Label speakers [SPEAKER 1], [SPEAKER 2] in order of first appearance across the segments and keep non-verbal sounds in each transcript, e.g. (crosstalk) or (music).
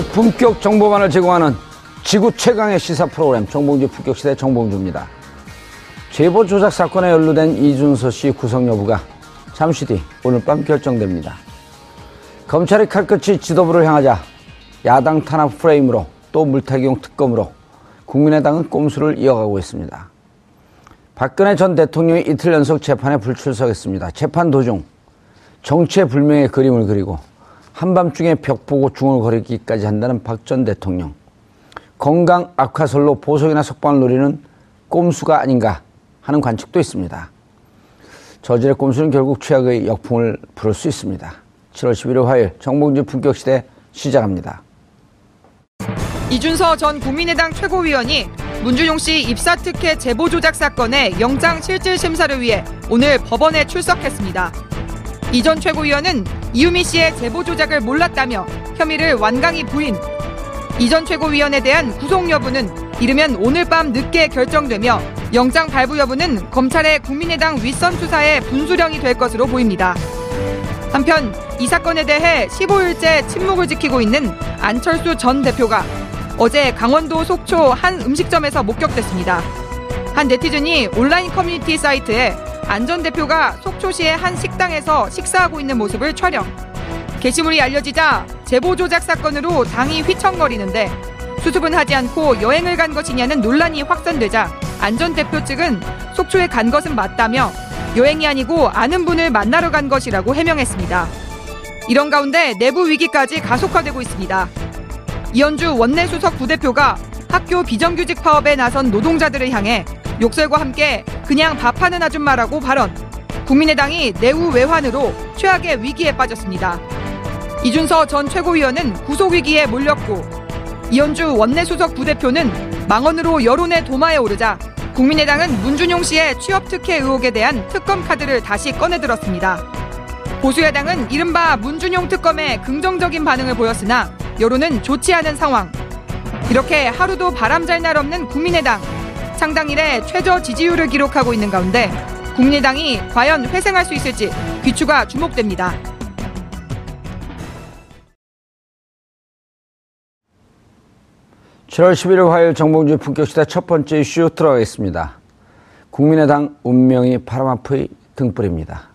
[SPEAKER 1] 고품격 정보만을 제공하는 지구 최강의 시사 프로그램 정봉주 품격시대 정봉주입니다. 제보 조작 사건에 연루된 이준서 씨 구속 여부가 잠시 뒤 오늘 밤 결정됩니다. 검찰이 칼끝이 지도부를 향하자 야당 탄압 프레임으로 또 물타기용 특검으로 국민의당은 꼼수를 이어가고 있습니다. 박근혜 전 대통령이 이틀 연속 재판에 불출석했습니다. 재판 도중 정치의 불명의 그림을 그리고 한밤중에 벽 보고 중얼거리기까지 한다는 박 전 대통령. 건강 악화설로 보석이나 석방을 노리는 꼼수가 아닌가 하는 관측도 있습니다. 저질의 꼼수는 결국 최악의 역풍을 부를 수 있습니다. 7월 11일 화요일 정봉주 품격시대 시작합니다.
[SPEAKER 2] 이준서 전 국민의당 최고위원이 문준용 씨 입사 특혜 제보 조작 사건의 영장 실질 심사를 위해 오늘 법원에 출석했습니다. 이 전 최고위원은 이유미 씨의 제보 조작을 몰랐다며 혐의를 완강히 부인. 이전 최고위원에 대한 구속 여부는 이르면 오늘 밤 늦게 결정되며 영장 발부 여부는 검찰의 국민의당 윗선 수사의 분수령이 될 것으로 보입니다. 한편 이 사건에 대해 15일째 침묵을 지키고 있는 안철수 전 대표가 어제 강원도 속초 한 음식점에서 목격됐습니다. 한 네티즌이 온라인 커뮤니티 사이트에 안전 대표가 속초시의 한 식당에서 식사하고 있는 모습을 촬영. 게시물이 알려지자 제보 조작 사건으로 당이 휘청거리는데 수습은 하지 않고 여행을 간 것이냐는 논란이 확산되자 안전 대표 측은 속초에 간 것은 맞다며 여행이 아니고 아는 분을 만나러 간 것이라고 해명했습니다. 이런 가운데 내부 위기까지 가속화되고 있습니다. 이현주 원내수석 부대표가 학교 비정규직 파업에 나선 노동자들을 향해 욕설과 함께 그냥 밥하는 아줌마라고 발언. 국민의당이 내후 외환으로 최악의 위기에 빠졌습니다. 이준서 전 최고위원은 구속위기에 몰렸고 이현주 원내수석 부대표는 망언으로 여론의 도마에 오르자 국민의당은 문준용 씨의 취업 특혜 의혹에 대한 특검 카드를 다시 꺼내들었습니다. 보수야당은 이른바 문준용 특검에 긍정적인 반응을 보였으나 여론은 좋지 않은 상황. 이렇게 하루도 바람 잘 날 없는 국민의당. 창당 이래 최저 지지율을 기록하고 있는 가운데 국민의당이 과연 회생할 수 있을지 귀추가 주목됩니다.
[SPEAKER 1] 칠월 11일 화요일 정봉주 품격시대 첫 번째 이슈 들어가겠습니다. 국민의당 운명이 파라마프의 등불입니다.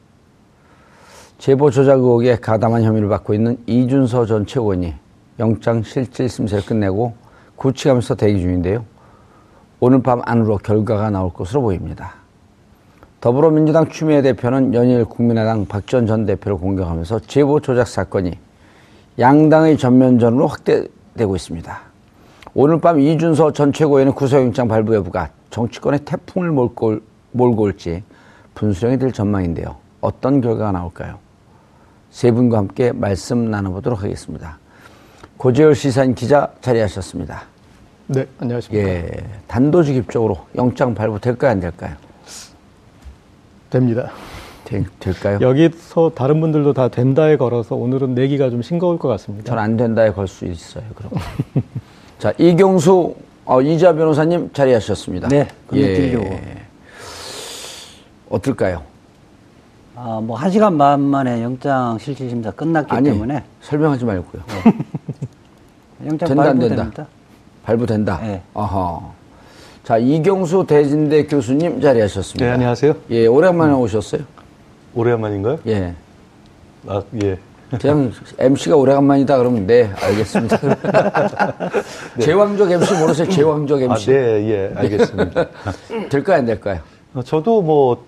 [SPEAKER 1] 제보 조작 의혹에 가담한 혐의를 받고 있는 이준서 전 최고원이 영장 실질 심사를 끝내고 구치하면서 대기 중인데요. 오늘 밤 안으로 결과가 나올 것으로 보입니다. 더불어민주당 추미애 대표는 연일 국민의당 박지원 전 대표를 공격하면서 제보 조작 사건이 양당의 전면전으로 확대되고 있습니다. 오늘 밤 이준서 전 최고위원의 구속영장 발부 여부가 정치권의 태풍을 몰고, 올- 몰고 올지 분수령이 될 전망인데요. 어떤 결과가 나올까요? 세 분과 함께 말씀 나눠보도록 하겠습니다. 고재열 시사인 기자 자리하셨습니다.
[SPEAKER 3] 네, 안녕하십니까.
[SPEAKER 1] 예, 단도직입적으로 영장 발부 될까요, 안 될까요?
[SPEAKER 3] 됩니다.
[SPEAKER 1] 될, 될까요?
[SPEAKER 3] 여기서 다른 분들도 다 된다에 걸어서 오늘은 내기가 좀 싱거울 것 같습니다.
[SPEAKER 1] 전 안 된다에 걸 수 있어요, 그럼. (laughs) 자, 이경수, 어, 이자 변호사님 자리하셨습니다.
[SPEAKER 4] 네, 건너뛰려고.
[SPEAKER 1] 어떨까요?
[SPEAKER 4] 아, 뭐, 한 시간 반 만에 영장 실질심사 끝났기
[SPEAKER 1] 아니,
[SPEAKER 4] 때문에
[SPEAKER 1] 설명하지 말고요. (laughs)
[SPEAKER 4] 영장
[SPEAKER 1] 된다, 안 된다?
[SPEAKER 4] 발부됩니다.
[SPEAKER 1] 발부된다.
[SPEAKER 4] 네.
[SPEAKER 1] 어허. 자, 이경수 대진대 교수님 자리하셨습니다.
[SPEAKER 5] 네, 안녕하세요.
[SPEAKER 1] 예, 오랜만에 오셨어요.
[SPEAKER 5] 오래간만인가요?
[SPEAKER 1] 예.
[SPEAKER 5] 아, 예.
[SPEAKER 1] 그냥 MC가 오래간만이다 그러면 네, 알겠습니다. (laughs) (laughs) 제왕적 MC 모르세요? 제왕적
[SPEAKER 5] 아,
[SPEAKER 1] MC.
[SPEAKER 5] 네, 예, 알겠습니다. (laughs)
[SPEAKER 1] 될까요, 안 될까요?
[SPEAKER 5] 어, 저도 뭐,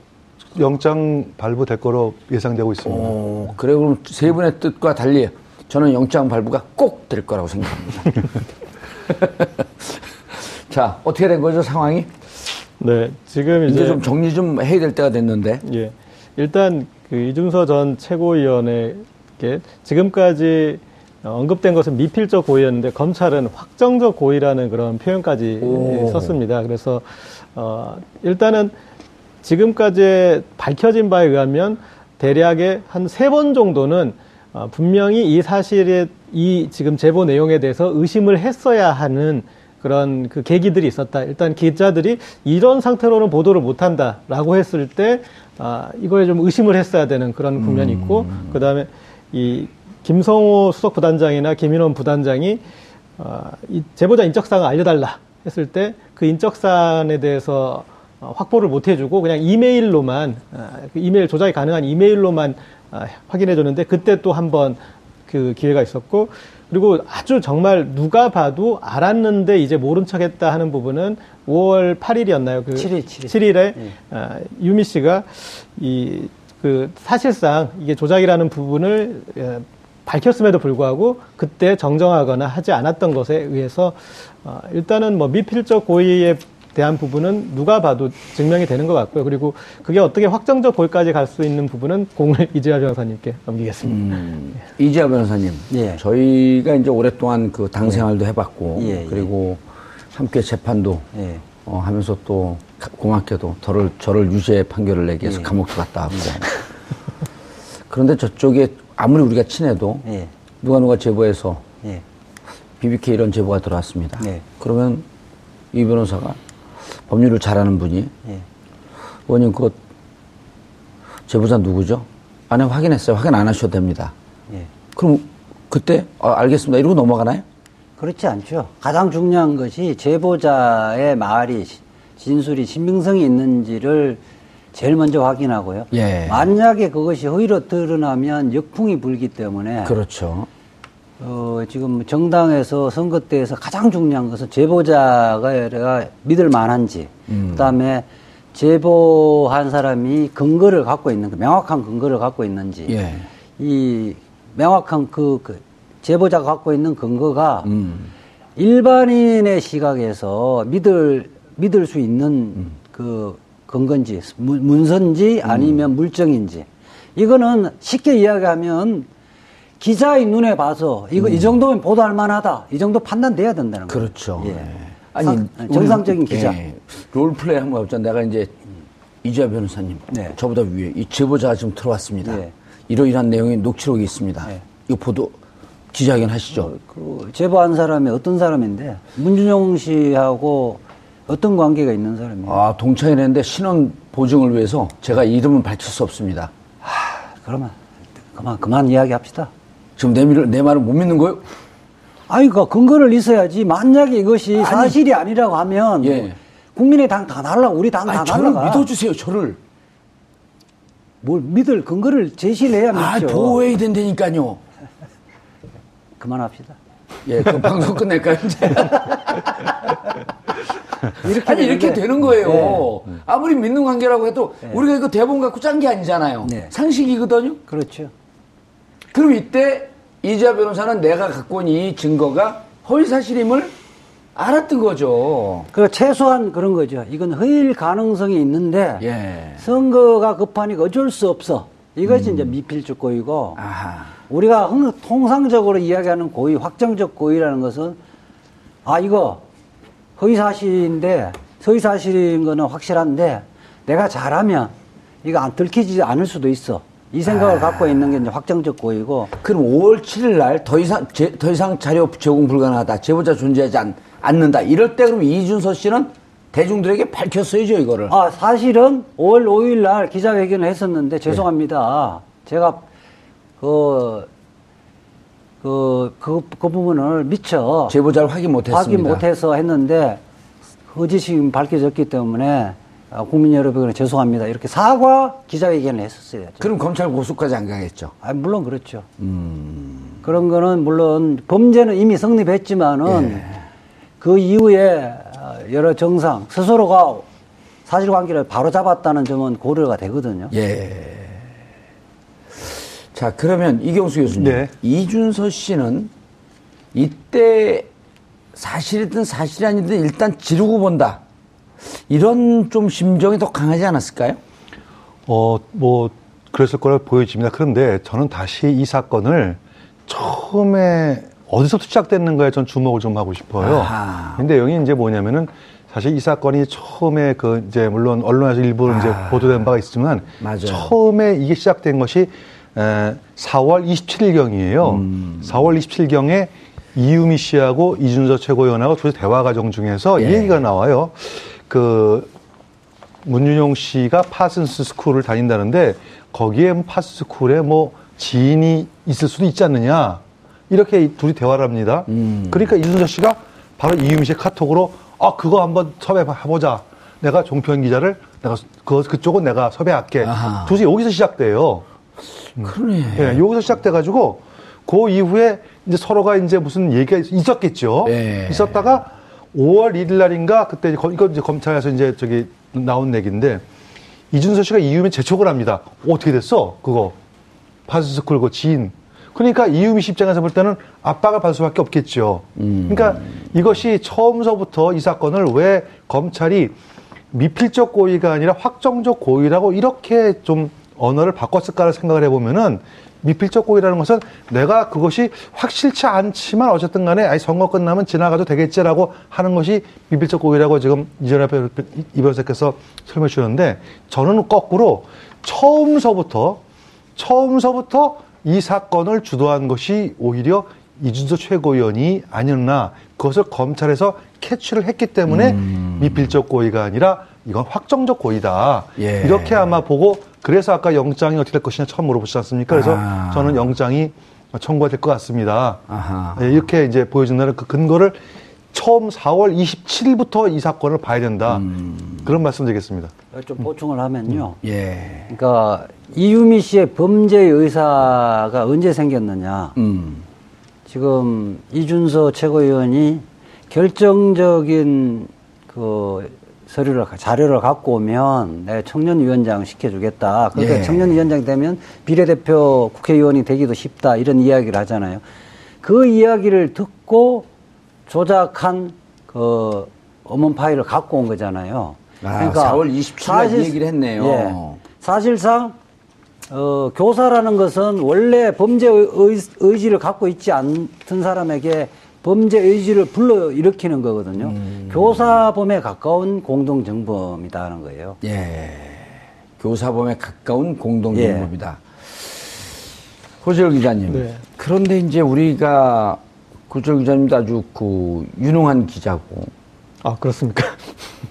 [SPEAKER 5] 영장 발부될 거로 예상되고 있습니다.
[SPEAKER 1] 어, 그래, 그럼 세 분의 뜻과 달리 저는 영장 발부가 꼭 될 거라고 생각합니다. (laughs) 자, 어떻게 된 거죠, 상황이?
[SPEAKER 3] 네, 지금
[SPEAKER 1] 이제
[SPEAKER 3] 이제,
[SPEAKER 1] 좀 정리 좀 해야 될 때가 됐는데.
[SPEAKER 3] 예, 일단 그 이준서 전 최고위원에게 지금까지 언급된 것은 미필적 고의였는데 검찰은 확정적 고의라는 그런 표현까지
[SPEAKER 1] 오.
[SPEAKER 3] 썼습니다. 그래서 어, 일단은 지금까지 밝혀진 바에 의하면 대략의 한 세 번 정도는 어, 분명히 이 사실에 이 지금 제보 내용에 대해서 의심을 했어야 하는 그런 그 계기들이 있었다. 일단 기자들이 이런 상태로는 보도를 못한다라고 했을 때 아, 이거에 좀 의심을 했어야 되는 그런 국면이 있고 그 다음에 이 김성호 수석 부단장이나 김인원 부단장이 어, 이 제보자 인적사항을 알려달라 했을 때 그 인적사안에 대해서 어, 확보를 못 해주고 그냥 이메일로만 아, 그 이메일 조작이 가능한 이메일로만 아, 확인해줬는데 그때 또 한번 그 기회가 있었고 그리고 아주 정말 누가 봐도 알았는데 이제 모른 척했다 하는 부분은 5월 8일이었나요? 그
[SPEAKER 4] 7일, 7일.
[SPEAKER 3] 7일에 아, 유미 씨가 이 그 사실상 이게 조작이라는 부분을 예, 밝혔음에도 불구하고 그때 정정하거나 하지 않았던 것에 의해서 어, 일단은 뭐 미필적 고의에 대한 부분은 누가 봐도 증명이 되는 것 같고요. 그리고 그게 어떻게 확정적 고의까지 갈 수 있는 부분은 공을 (laughs) 이재하 변호사님께 넘기겠습니다.
[SPEAKER 1] 음, 이지아 변호사님.
[SPEAKER 4] 예.
[SPEAKER 1] 저희가 이제 오랫동안 그 당 생활도 해봤고,
[SPEAKER 4] 예, 예.
[SPEAKER 1] 그리고 함께 재판도
[SPEAKER 4] 예.
[SPEAKER 1] 어, 하면서 또 가- 고맙게도 저를, 저를 유죄 판결을 내기
[SPEAKER 4] 예.
[SPEAKER 1] 위해서 감옥도 갔다 왔고. (laughs) 그런데 저쪽에 아무리 우리가 친해도
[SPEAKER 4] 예.
[SPEAKER 1] 누가 누가 제보해서
[SPEAKER 4] 예.
[SPEAKER 1] BBK 이런 제보가 들어왔습니다.
[SPEAKER 4] 네.
[SPEAKER 1] 그러면 이 변호사가 법률을 잘하는 분이
[SPEAKER 4] 예.
[SPEAKER 1] 의원님 그 제보자 누구죠? 아니 확인했어요. 확인 안 하셔도 됩니다.
[SPEAKER 4] 예.
[SPEAKER 1] 그럼 그때 아, 알겠습니다. 이러고 넘어가나요?
[SPEAKER 4] 그렇지 않죠. 가장 중요한 것이 제보자의 말이 시- 진술이 신빙성이 있는지를 제일 먼저 확인하고요.
[SPEAKER 1] 예.
[SPEAKER 4] 만약에 그것이 허위로 드러나면 역풍이 불기 때문에
[SPEAKER 1] 그렇죠.
[SPEAKER 4] 어, 지금 정당에서 선거 때에서 가장 중요한 것은 제보자가 내가 믿을 만한지,
[SPEAKER 1] 음.
[SPEAKER 4] 그 다음에 제보한 사람이 근거를 갖고 있는, 그 명확한 근거를 갖고 있는지,
[SPEAKER 1] 예.
[SPEAKER 4] 이 명확한 그, 그 제보자가 갖고 있는 근거가
[SPEAKER 1] 음.
[SPEAKER 4] 일반인의 시각에서 믿을 믿을 수 있는
[SPEAKER 1] 음.
[SPEAKER 4] 그 근거인지 문- 문서인지 아니면 물정인지 이거는 쉽게 이야기하면 기자의 눈에 봐서 이거 이 정도면 보도할 만하다 이 정도 판단돼야 된다는 거예요.
[SPEAKER 1] 음. 그렇죠.
[SPEAKER 4] 예.
[SPEAKER 1] 예.
[SPEAKER 4] 상-
[SPEAKER 1] 우리,
[SPEAKER 4] 정상적인 기자.
[SPEAKER 1] 예. 롤플레이 한번 해보자. 내가 이제 이지아 변호사님,
[SPEAKER 4] 네.
[SPEAKER 1] 저보다 위에 이 제보자가 지금 들어왔습니다.
[SPEAKER 4] 예.
[SPEAKER 1] 이러이러한 내용이 녹취록이 있습니다.
[SPEAKER 4] 예.
[SPEAKER 1] 이거 보도 기자회견 하시죠.
[SPEAKER 4] 그 제보한 사람이 어떤 사람인데 문준용 씨하고 어떤 관계가 있는 사람이에요?
[SPEAKER 1] 아, 동창회했는데 신원 보증을 위해서 제가 이름은 밝힐 수 없습니다.
[SPEAKER 4] 그러면 그만 그만 이야기합시다.
[SPEAKER 1] 지금 내, 말, 내 말을 못 믿는 거예요?
[SPEAKER 4] 아니, 그 근거를 있어야지. 만약에 이것이 사실이 아니 라고 하면
[SPEAKER 1] 예.
[SPEAKER 4] 국민의당 다 날라, 우리 당다
[SPEAKER 1] 아니, 저를
[SPEAKER 4] 날라가.
[SPEAKER 1] 믿어주세요, 저를.
[SPEAKER 4] 뭘 믿을 근거를 제시를 해야
[SPEAKER 1] 아,
[SPEAKER 4] 믿죠.
[SPEAKER 1] 보호해야 된다니까요. (laughs)
[SPEAKER 4] 그만합시다.
[SPEAKER 1] 예, 그 방송 끝낼까요, 이제? (laughs)
[SPEAKER 4] 이렇게
[SPEAKER 1] 아니, 이렇게
[SPEAKER 4] 되는데.
[SPEAKER 1] 되는 거예요. 아무리 믿는 관계라고 해도 우리가 이거 대본 갖고 짠 게 아니잖아요.
[SPEAKER 4] 네.
[SPEAKER 1] 상식이거든요.
[SPEAKER 4] 그렇죠.
[SPEAKER 1] 그럼 이때 이자 변호사는 내가 갖고 온 이 증거가 허위 사실임을 알았던 거죠.
[SPEAKER 4] 그 최소한 그런 거죠. 이건 허일 가능성이 있는데
[SPEAKER 1] 예.
[SPEAKER 4] 선거가 급하니까 어쩔 수 없어. 이것이 이제 미필적 고의고
[SPEAKER 1] 음. 아하.
[SPEAKER 4] 우리가 흥- 통상적으로 이야기하는 고의, 확정적 고의라는 것은 아 이거 허위 사실인데 허위 사실인 거는 확실한데 내가 잘하면 이거 안 들키지 않을 수도 있어. 이 생각을 갖고 있는 게 이제 확정적 고의고
[SPEAKER 1] 그럼 5월 7일 날 더 이상 제- 더 이상 자료 제공 불가능하다. 제보자 존재하지 않, 않는다. 이럴 때 그럼 이준서 씨는 대중들에게 밝혔어야죠 이거를.
[SPEAKER 4] 아, 사실은 5월 5일 날 기자회견을 했었는데 죄송합니다. 제가 그, 그, 그, 그 부분을 미처
[SPEAKER 1] 제보자를 확인 못했습니다.
[SPEAKER 4] 확인 못해서 했는데 거짓이 밝혀졌기 때문에 아, 국민 여러분께 죄송합니다. 이렇게 사과 기자회견을 했었어요.
[SPEAKER 1] 그럼 검찰 고소까지 안 가겠죠.
[SPEAKER 4] 아, 물론 그렇죠. 그런 거는 물론 범죄는 이미 성립했지만은 그 이후에 어, 여러 정상 스스로가 사실관계를 바로 잡았다는 점은 고려가 되거든요.
[SPEAKER 1] 예. 자, 그러면 이경수 교수님.
[SPEAKER 5] 네.
[SPEAKER 1] 이준서 씨는 이때 사실이든 사실이 아니든 일단 지르고 본다. 이런 좀 심정이 더 강하지 않았을까요?
[SPEAKER 5] 어, 뭐, 그랬을 거라 보여집니다. 그런데 저는 다시 이 사건을 처음에 어디서부터 시작됐는가에 전 주목을 좀 하고 싶어요.
[SPEAKER 1] 아하.
[SPEAKER 5] 근데 여기 이제 뭐냐면은 사실 이 사건이 처음에 그 이제 물론 언론에서 일부 이제 보도된 바가 있지만
[SPEAKER 1] 아. 맞아요.
[SPEAKER 5] 처음에 이게 시작된 것이 에, 4월 27일경이에요. 4월 27일경에 이유미 씨하고 이준서 최고위원하고 둘이 대화 과정 중에서 이
[SPEAKER 1] 예.
[SPEAKER 5] 얘기가 나와요. 그 문준용 씨가 파슨스 스쿨을 다닌다는데 거기에 뭐 파슨스 스쿨에 뭐 지인이 있을 수도 있지 않느냐 이렇게 이 둘이 대화를 합니다. 그러니까 이준서 씨가 바로 이유미 씨의 카톡으로 아 그거 한번 섭외해보자. 내가 종편 기자를 내가 그 그쪽은 내가 섭외할게.
[SPEAKER 1] 아하.
[SPEAKER 5] 도대체 여기서 시작돼요.
[SPEAKER 1] 그러네.
[SPEAKER 5] 예, 여기서 시작돼가지고 그 이후에 이제 서로가 이제 무슨 얘기가 있었겠죠.
[SPEAKER 1] 예.
[SPEAKER 5] 있었다가 5월 1일 날인가 그때 이거 이제 검찰에서 이제 저기 나온 얘기인데 이준서 씨가 이유미 재촉을 합니다. 어떻게 됐어? 그거 파스스쿨 그 지인. 그러니까 이유미 씨 입장에서 볼 때는 압박을 받을 수밖에 없겠죠. 그러니까 이것이 처음서부터 이 사건을 왜 검찰이 미필적 고의가 아니라 확정적 고의라고 이렇게 좀 언어를 바꿨을까를 생각을 해보면은 미필적 고의라는 것은 내가 그것이 확실치 않지만 어쨌든 간에 아이 선거 끝나면 지나가도 되겠지라고 하는 것이 미필적 고의라고 지금 이전에 배- 배- 이 변호사께서 설명해 주셨는데 저는 거꾸로 처음서부터 처음서부터 이 사건을 주도한 것이 오히려 이준서 최고위원이 아니었나 그것을 검찰에서 캐치를 했기 때문에 미필적 고의가 아니라 이건 확정적 고의다
[SPEAKER 1] 예.
[SPEAKER 5] 이렇게 아마 보고 그래서 아까 영장이 어떻게 될 것이냐 처음 물어보시지 않습니까? 그래서
[SPEAKER 1] 아.
[SPEAKER 5] 저는 영장이 청구가 될 것 같습니다.
[SPEAKER 1] 아하.
[SPEAKER 5] 예, 이렇게 이제 보여준다는 그 근거를 처음 4월 27일부터 이 사건을 봐야 된다.
[SPEAKER 1] 음.
[SPEAKER 5] 그런 말씀 드리겠습니다.
[SPEAKER 4] 좀 보충을 하면요.
[SPEAKER 1] 예.
[SPEAKER 4] 그러니까 이유미 씨의 범죄 의사가 언제 생겼느냐.
[SPEAKER 1] 음.
[SPEAKER 4] 지금 이준서 최고위원이 결정적인 그 서류를 자료를 갖고 오면 내가 청년위원장 시켜주겠다. 그러니까
[SPEAKER 1] 예.
[SPEAKER 4] 청년위원장 되면 비례대표 국회의원이 되기도 쉽다 이런 이야기를 하잖아요. 그 이야기를 듣고 조작한 그 어문 파일을 갖고 온 거잖아요.
[SPEAKER 1] 아, 4월 27일 날이 얘기를 했네요.
[SPEAKER 4] 예. 사실상 어, 교사라는 것은 원래 범죄 의, 의지를 갖고 있지 않던 사람에게 범죄 의지를 불러 일으키는 거거든요.
[SPEAKER 1] 음.
[SPEAKER 4] 교사범에 가까운 공동정범이다 하는 거예요.
[SPEAKER 1] 예. 교사범에 가까운 공동정범이다. 고재열 기자님.
[SPEAKER 3] 네.
[SPEAKER 1] 그런데 이제 우리가 고재열 기자님도 아주 그 유능한 기자고
[SPEAKER 3] 아, 그렇습니까?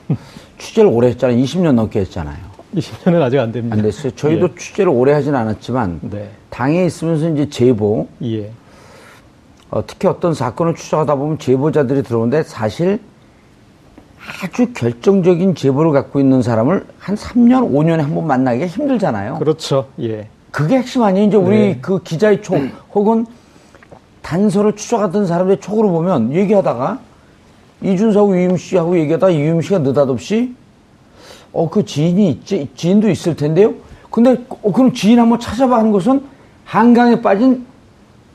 [SPEAKER 3] (laughs)
[SPEAKER 1] 취재를 오래 했잖아요. 20년 넘게 했잖아요.
[SPEAKER 3] 20년은 아직 안 됩니다.
[SPEAKER 1] 안 됐어요. 저희도 취재를 오래 하진 않았지만
[SPEAKER 3] 네.
[SPEAKER 1] 당에 있으면서 이제 제보
[SPEAKER 3] 예.
[SPEAKER 1] 어, 특히 어떤 사건을 추적하다 보면 제보자들이 들어오는데 사실 아주 결정적인 제보를 갖고 있는 사람을 한 3년, 5년에 한 번 만나기가 힘들잖아요.
[SPEAKER 3] 그렇죠. 예.
[SPEAKER 1] 그게 핵심 아니에요. 이제 우리
[SPEAKER 3] 네.
[SPEAKER 1] 그 기자의 촉 혹은 단서를 추적하던 사람들의 촉으로 보면 얘기하다가 이준서하고 이유미 씨하고 얘기하다가 이유미 씨가 느닷없이 어, 그 지인이 있지, 지인도 있을 텐데요. 근데 어, 그럼 지인 한번 찾아봐 하는 것은 한강에 빠진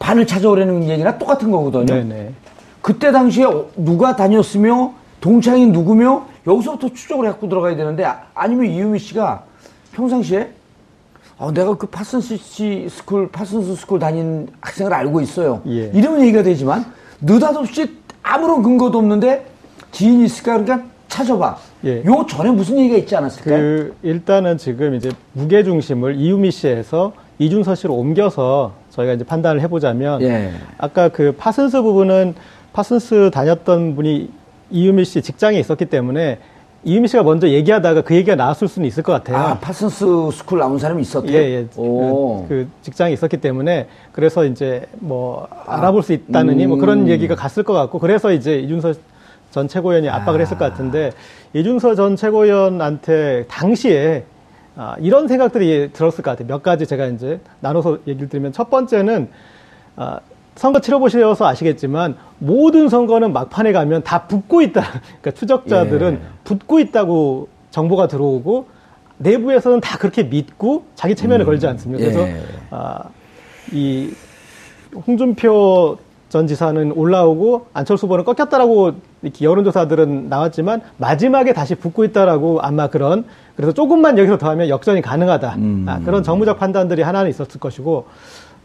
[SPEAKER 1] 바늘 찾아오라는 얘기나 똑같은 거거든요.
[SPEAKER 3] 네네.
[SPEAKER 1] 그때 당시에 어- 누가 다녔으며 동창이 누구며 여기서부터 추적을 해갖고 들어가야 되는데 아- 아니면 이유미 씨가 평상시에 어, 내가 그 파슨스 씨 스쿨 파슨스 스쿨 다닌 학생을 알고 있어요.
[SPEAKER 3] 예.
[SPEAKER 1] 이러면 얘기가 되지만 느닷없이 아무런 근거도 없는데 지인이 있을까 그러니까 찾아봐.
[SPEAKER 3] 예.
[SPEAKER 1] 요 전에 무슨 얘기가 있지 않았을까요?
[SPEAKER 3] 그 일단은 지금 이제 무게 중심을 이유미 씨에서 이준서 씨로 옮겨서 저희가 이제 판단을 해보자면
[SPEAKER 1] 예.
[SPEAKER 3] 아까 그 파슨스 부분은 파슨스 다녔던 분이 이유미 씨 직장에 있었기 때문에 이유미 씨가 먼저 얘기하다가 그 얘기가 나왔을 수는 있을 것 같아요.
[SPEAKER 1] 아 파슨스 스쿨 나온 사람이 있었대요.
[SPEAKER 3] 예, 예.
[SPEAKER 1] 오.
[SPEAKER 3] 그, 그 직장에 있었기 때문에 그래서 이제 뭐 알아볼 수 있다느니 뭐 그런
[SPEAKER 1] 음.
[SPEAKER 3] 얘기가 갔을 것 같고 그래서 이제 이준서 전 최고위원이 압박을 했을 것 같은데 이준서 전 최고위원한테 당시에 아, 이런 생각들이 들었을 것 같아요. 몇 가지 제가 이제 나눠서 얘기를 드리면 첫 번째는 아, 선거 치러보셔서 아시겠지만 모든 선거는 막판에 가면 다 붙고 있다. (laughs) 그러니까 추적자들은
[SPEAKER 1] 예.
[SPEAKER 3] 붙고 있다고 정보가 들어오고 내부에서는 다 그렇게 믿고 자기 체면을 걸지 않습니다. 그래서
[SPEAKER 1] 예.
[SPEAKER 3] 아, 이 홍준표 전 지사는 올라오고 안철수 후보는 꺾였다라고 이렇게 여론조사들은 나왔지만 마지막에 다시 붙고 있다라고 아마 그런 그래서 조금만 여기서 더하면 역전이 가능하다
[SPEAKER 1] 음.
[SPEAKER 3] 아, 그런 정무적 판단들이 하나는 있었을 것이고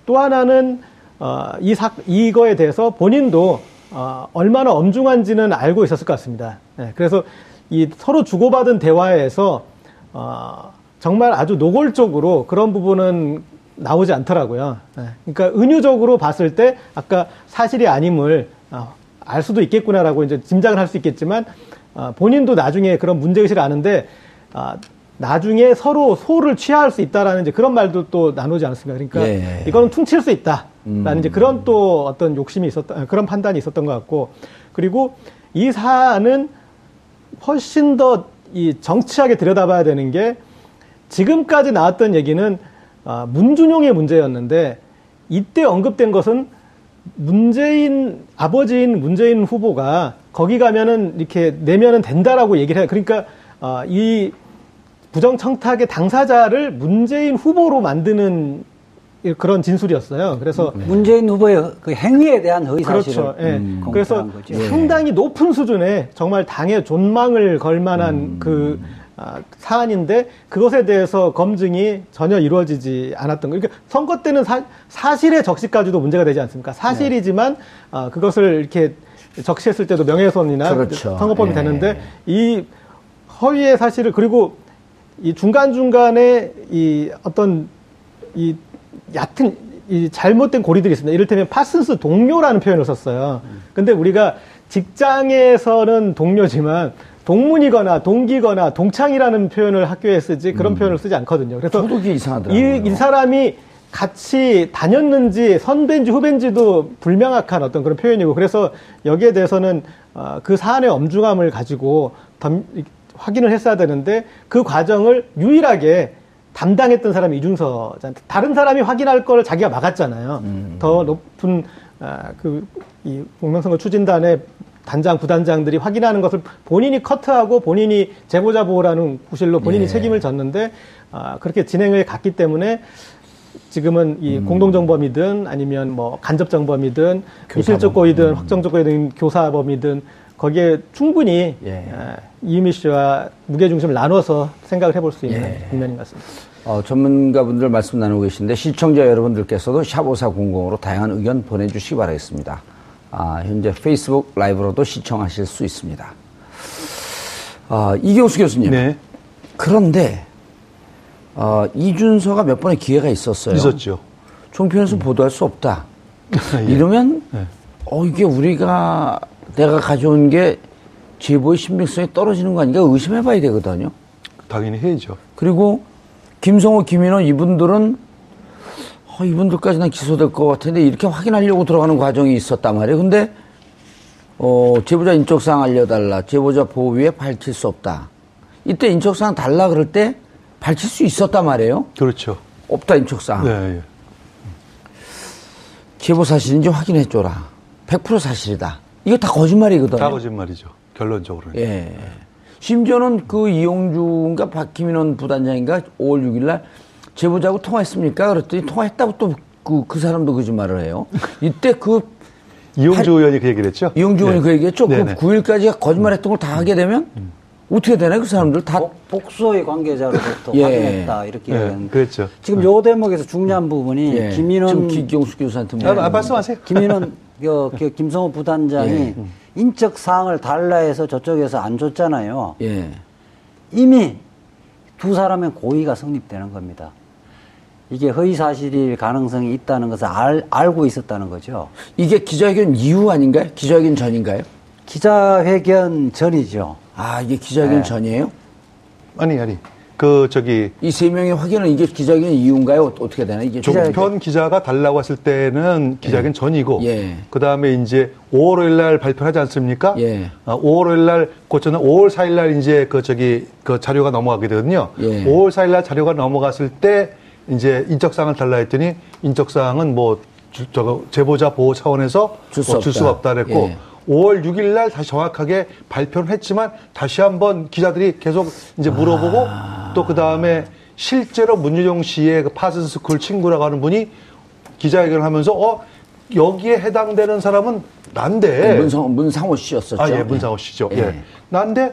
[SPEAKER 3] 또 하나는 어, 이 사, 이거에 대해서 본인도 어, 얼마나 엄중한지는 알고 있었을 것 같습니다. 네, 그래서 이 서로 주고받은 대화에서 어, 정말 아주 노골적으로 그런 부분은 나오지 않더라고요. 네, 그러니까 은유적으로 봤을 때 아까 사실이 아님을 어, 알 수도 있겠구나라고 이제 짐작을 할 수 있겠지만 어, 본인도 나중에 그런 문제의식을 아는데 아, 나중에 서로 소를 취할 수 있다라는 이제 그런 말도 또 나누지 않았습니까? 그러니까
[SPEAKER 1] 예.
[SPEAKER 3] 이거는 퉁칠 수 있다라는 이제 그런 또 어떤 욕심이 있었다, 그런 판단이 있었던 것 같고 그리고 이 사안은 훨씬 더 이 정치하게 들여다봐야 되는 게 지금까지 나왔던 얘기는 아, 문준용의 문제였는데 이때 언급된 것은 문재인 아버지인 문재인 후보가 거기 가면은 이렇게 내면은 된다라고 얘기를 해요. 그러니까 아, 이 부정 청탁의 당사자를 문재인 후보로 만드는 그런 진술이었어요. 그래서
[SPEAKER 4] 문재인 후보의 그 행위에 대한 사실을
[SPEAKER 3] 그렇죠. 예.
[SPEAKER 4] 음,
[SPEAKER 3] 그래서
[SPEAKER 4] 거죠.
[SPEAKER 3] 상당히 높은 수준의 정말 당의 존망을 걸 만한
[SPEAKER 4] 음.
[SPEAKER 3] 그 아, 사안인데 그것에 대해서 검증이 전혀 이루어지지 않았던 거. 그러니까 선거 때는 사, 실의 적시까지도 문제가 되지 않습니까? 사실이지만 아, 그것을 이렇게 적시했을 때도 명예훼손이나
[SPEAKER 1] 그렇죠.
[SPEAKER 3] 선거법이
[SPEAKER 1] 예.
[SPEAKER 3] 되는데 이 허위의 사실을 그리고 이 중간 중간에 이 어떤 이 얕은 이 잘못된 고리들이 있습니다. 이를테면 파슨스 동료라는 표현을 썼어요. 근데 우리가 직장에서는 동료지만 동문이거나 동기거나 동창이라는 표현을 학교에 쓰지 그런 표현을 쓰지 않거든요. 그래서
[SPEAKER 1] 저도 그게 이상하더라고요.
[SPEAKER 3] 이, 이 사람이 같이 다녔는지 선배인지 후배인지도 불명확한 어떤 그런 표현이고 그래서 여기에 대해서는 어, 그 사안의 엄중함을 가지고 덤- 확인을 했어야 되는데 그 과정을 유일하게 담당했던 사람이 이준서 다른 사람이 확인할 걸 자기가 막았잖아요. 더 높은 아, 그이 공명선거 추진단의 단장 부단장들이 확인하는 것을 본인이 커트하고 본인이 제보자 보호라는 구실로 본인이
[SPEAKER 1] 예.
[SPEAKER 3] 책임을 졌는데 아, 그렇게 진행을 갔기 때문에 지금은 이 공동정범이든 아니면 뭐 간접정범이든 고의든 확정적 고의든 교사범이든 거기에 충분히
[SPEAKER 1] 예.
[SPEAKER 3] 아, 이유미 씨와 무게중심을 나눠서 생각을 해볼 수 있는
[SPEAKER 1] 예.
[SPEAKER 3] 국면인 것 같습니다.
[SPEAKER 1] 어, 전문가분들 말씀 나누고 계신데 시청자 여러분들께서도 샵5400으로 다양한 의견 보내주시기 바라겠습니다. 아, 현재 페이스북 라이브로도 시청하실 수 있습니다. 아, 이경수 교수님.
[SPEAKER 5] 네.
[SPEAKER 1] 그런데 어, 이준서가 몇 번의 기회가 있었어요.
[SPEAKER 5] 있었죠.
[SPEAKER 1] 종편에서 보도할 수 없다. (laughs) 이러면
[SPEAKER 5] 네.
[SPEAKER 1] 어 이게 우리가 내가 가져온 게 제보의 신빙성이 떨어지는 거 아닌가 의심해봐야 되거든요.
[SPEAKER 5] 당연히 해야죠.
[SPEAKER 1] 그리고 김성호, 김인호 이분들은 어, 이분들까지 는 기소될 것 같은데 이렇게 확인하려고 들어가는 과정이 있었단 말이에요. 근데 어, 제보자 인적사항 알려달라. 제보자 보호위에 밝힐 수 없다. 이때 인적사항 달라 그럴 때 밝힐 수 있었단 말이에요.
[SPEAKER 5] 그렇죠.
[SPEAKER 1] 없다 인적사항.
[SPEAKER 5] 네, 예.
[SPEAKER 1] 제보 사실인지 확인해 줘라. 100% 사실이다. 이거 다 거짓말이거든요.
[SPEAKER 5] 다 거짓말이죠. 결론적으로는.
[SPEAKER 1] 예. 심지어는 그 이용주인가 박희민원 부단장인가 5월 6일 날 제보자하고 통화했습니까? 그랬더니 통화했다고 또 그, 그 사람도 거짓말을 해요. 이때 그 (laughs)
[SPEAKER 5] 이용주 의원이 그 얘기를 했죠.
[SPEAKER 1] 이용주 의원이
[SPEAKER 5] 네.
[SPEAKER 1] 그 얘기했죠.
[SPEAKER 5] 네네.
[SPEAKER 1] 그 9일까지 거짓말했던 걸 다 하게 되면 어떻게 되나요? 그 사람들 다
[SPEAKER 4] 복- 복수의 관계자로부터
[SPEAKER 1] 예.
[SPEAKER 4] 확인했다 이렇게
[SPEAKER 5] 네,
[SPEAKER 4] 이야기하는데
[SPEAKER 5] 그랬죠.
[SPEAKER 4] 지금 요 대목에서 중요한 부분이
[SPEAKER 1] 예.
[SPEAKER 4] 김인원
[SPEAKER 1] 기경수 교수한테
[SPEAKER 5] 아,
[SPEAKER 1] 물어보는
[SPEAKER 5] 아, 말씀하세요. (laughs)
[SPEAKER 4] 김인원 그, 그 김성호 부단장이
[SPEAKER 1] 예.
[SPEAKER 4] 인적 사항을 달라 해서 저쪽에서 안 줬잖아요.
[SPEAKER 1] 예.
[SPEAKER 4] 이미 두 사람의 고의가 성립되는 겁니다. 이게 허위 사실일 가능성이 있다는 것을 알, 알고 있었다는 거죠.
[SPEAKER 1] 이게 기자회견 이후 아닌가요? 기자회견 전인가요?
[SPEAKER 4] 기자회견 전이죠.
[SPEAKER 1] 아, 이게 기자회견
[SPEAKER 4] 네.
[SPEAKER 1] 전이에요?
[SPEAKER 5] 아니, 아니. 그, 저기,
[SPEAKER 1] 이 세 명의 확인은 이게 기자회견 이후인가요? 어- 어떻게 되나? 이게
[SPEAKER 5] 종편 기자가 달라고 했을 때는 기자회견 전이고,
[SPEAKER 1] 예.
[SPEAKER 5] 그 다음에 이제 5월 5일 날 발표하지 않습니까?
[SPEAKER 1] 예.
[SPEAKER 5] 아, 5월 5일 날, 고쳐는 5월 4일 날 이제 그 저기, 그 자료가 넘어가게 되거든요.
[SPEAKER 1] 예.
[SPEAKER 5] 5월 4일 날 자료가 넘어갔을 때 이제 인적사항을 달라 했더니 인적사항은 뭐, 주- 저거, 제보자 보호 차원에서
[SPEAKER 1] 줄수
[SPEAKER 5] 뭐줄
[SPEAKER 1] 없다.
[SPEAKER 5] 없다 그랬고,
[SPEAKER 1] 예.
[SPEAKER 5] 5월 6일 날 다시 정확하게 발표를 했지만 다시 한번 기자들이 계속 이제 물어보고 또그 다음에 실제로 문유정 씨의 그 파슨스쿨 친구라고 하는 분이 기자회견을 하면서 어 여기에 해당되는 사람은 난데
[SPEAKER 1] 문상, 문상호 씨였었죠.
[SPEAKER 5] 아 예 문상호 씨죠
[SPEAKER 1] 예.
[SPEAKER 5] 예, 난데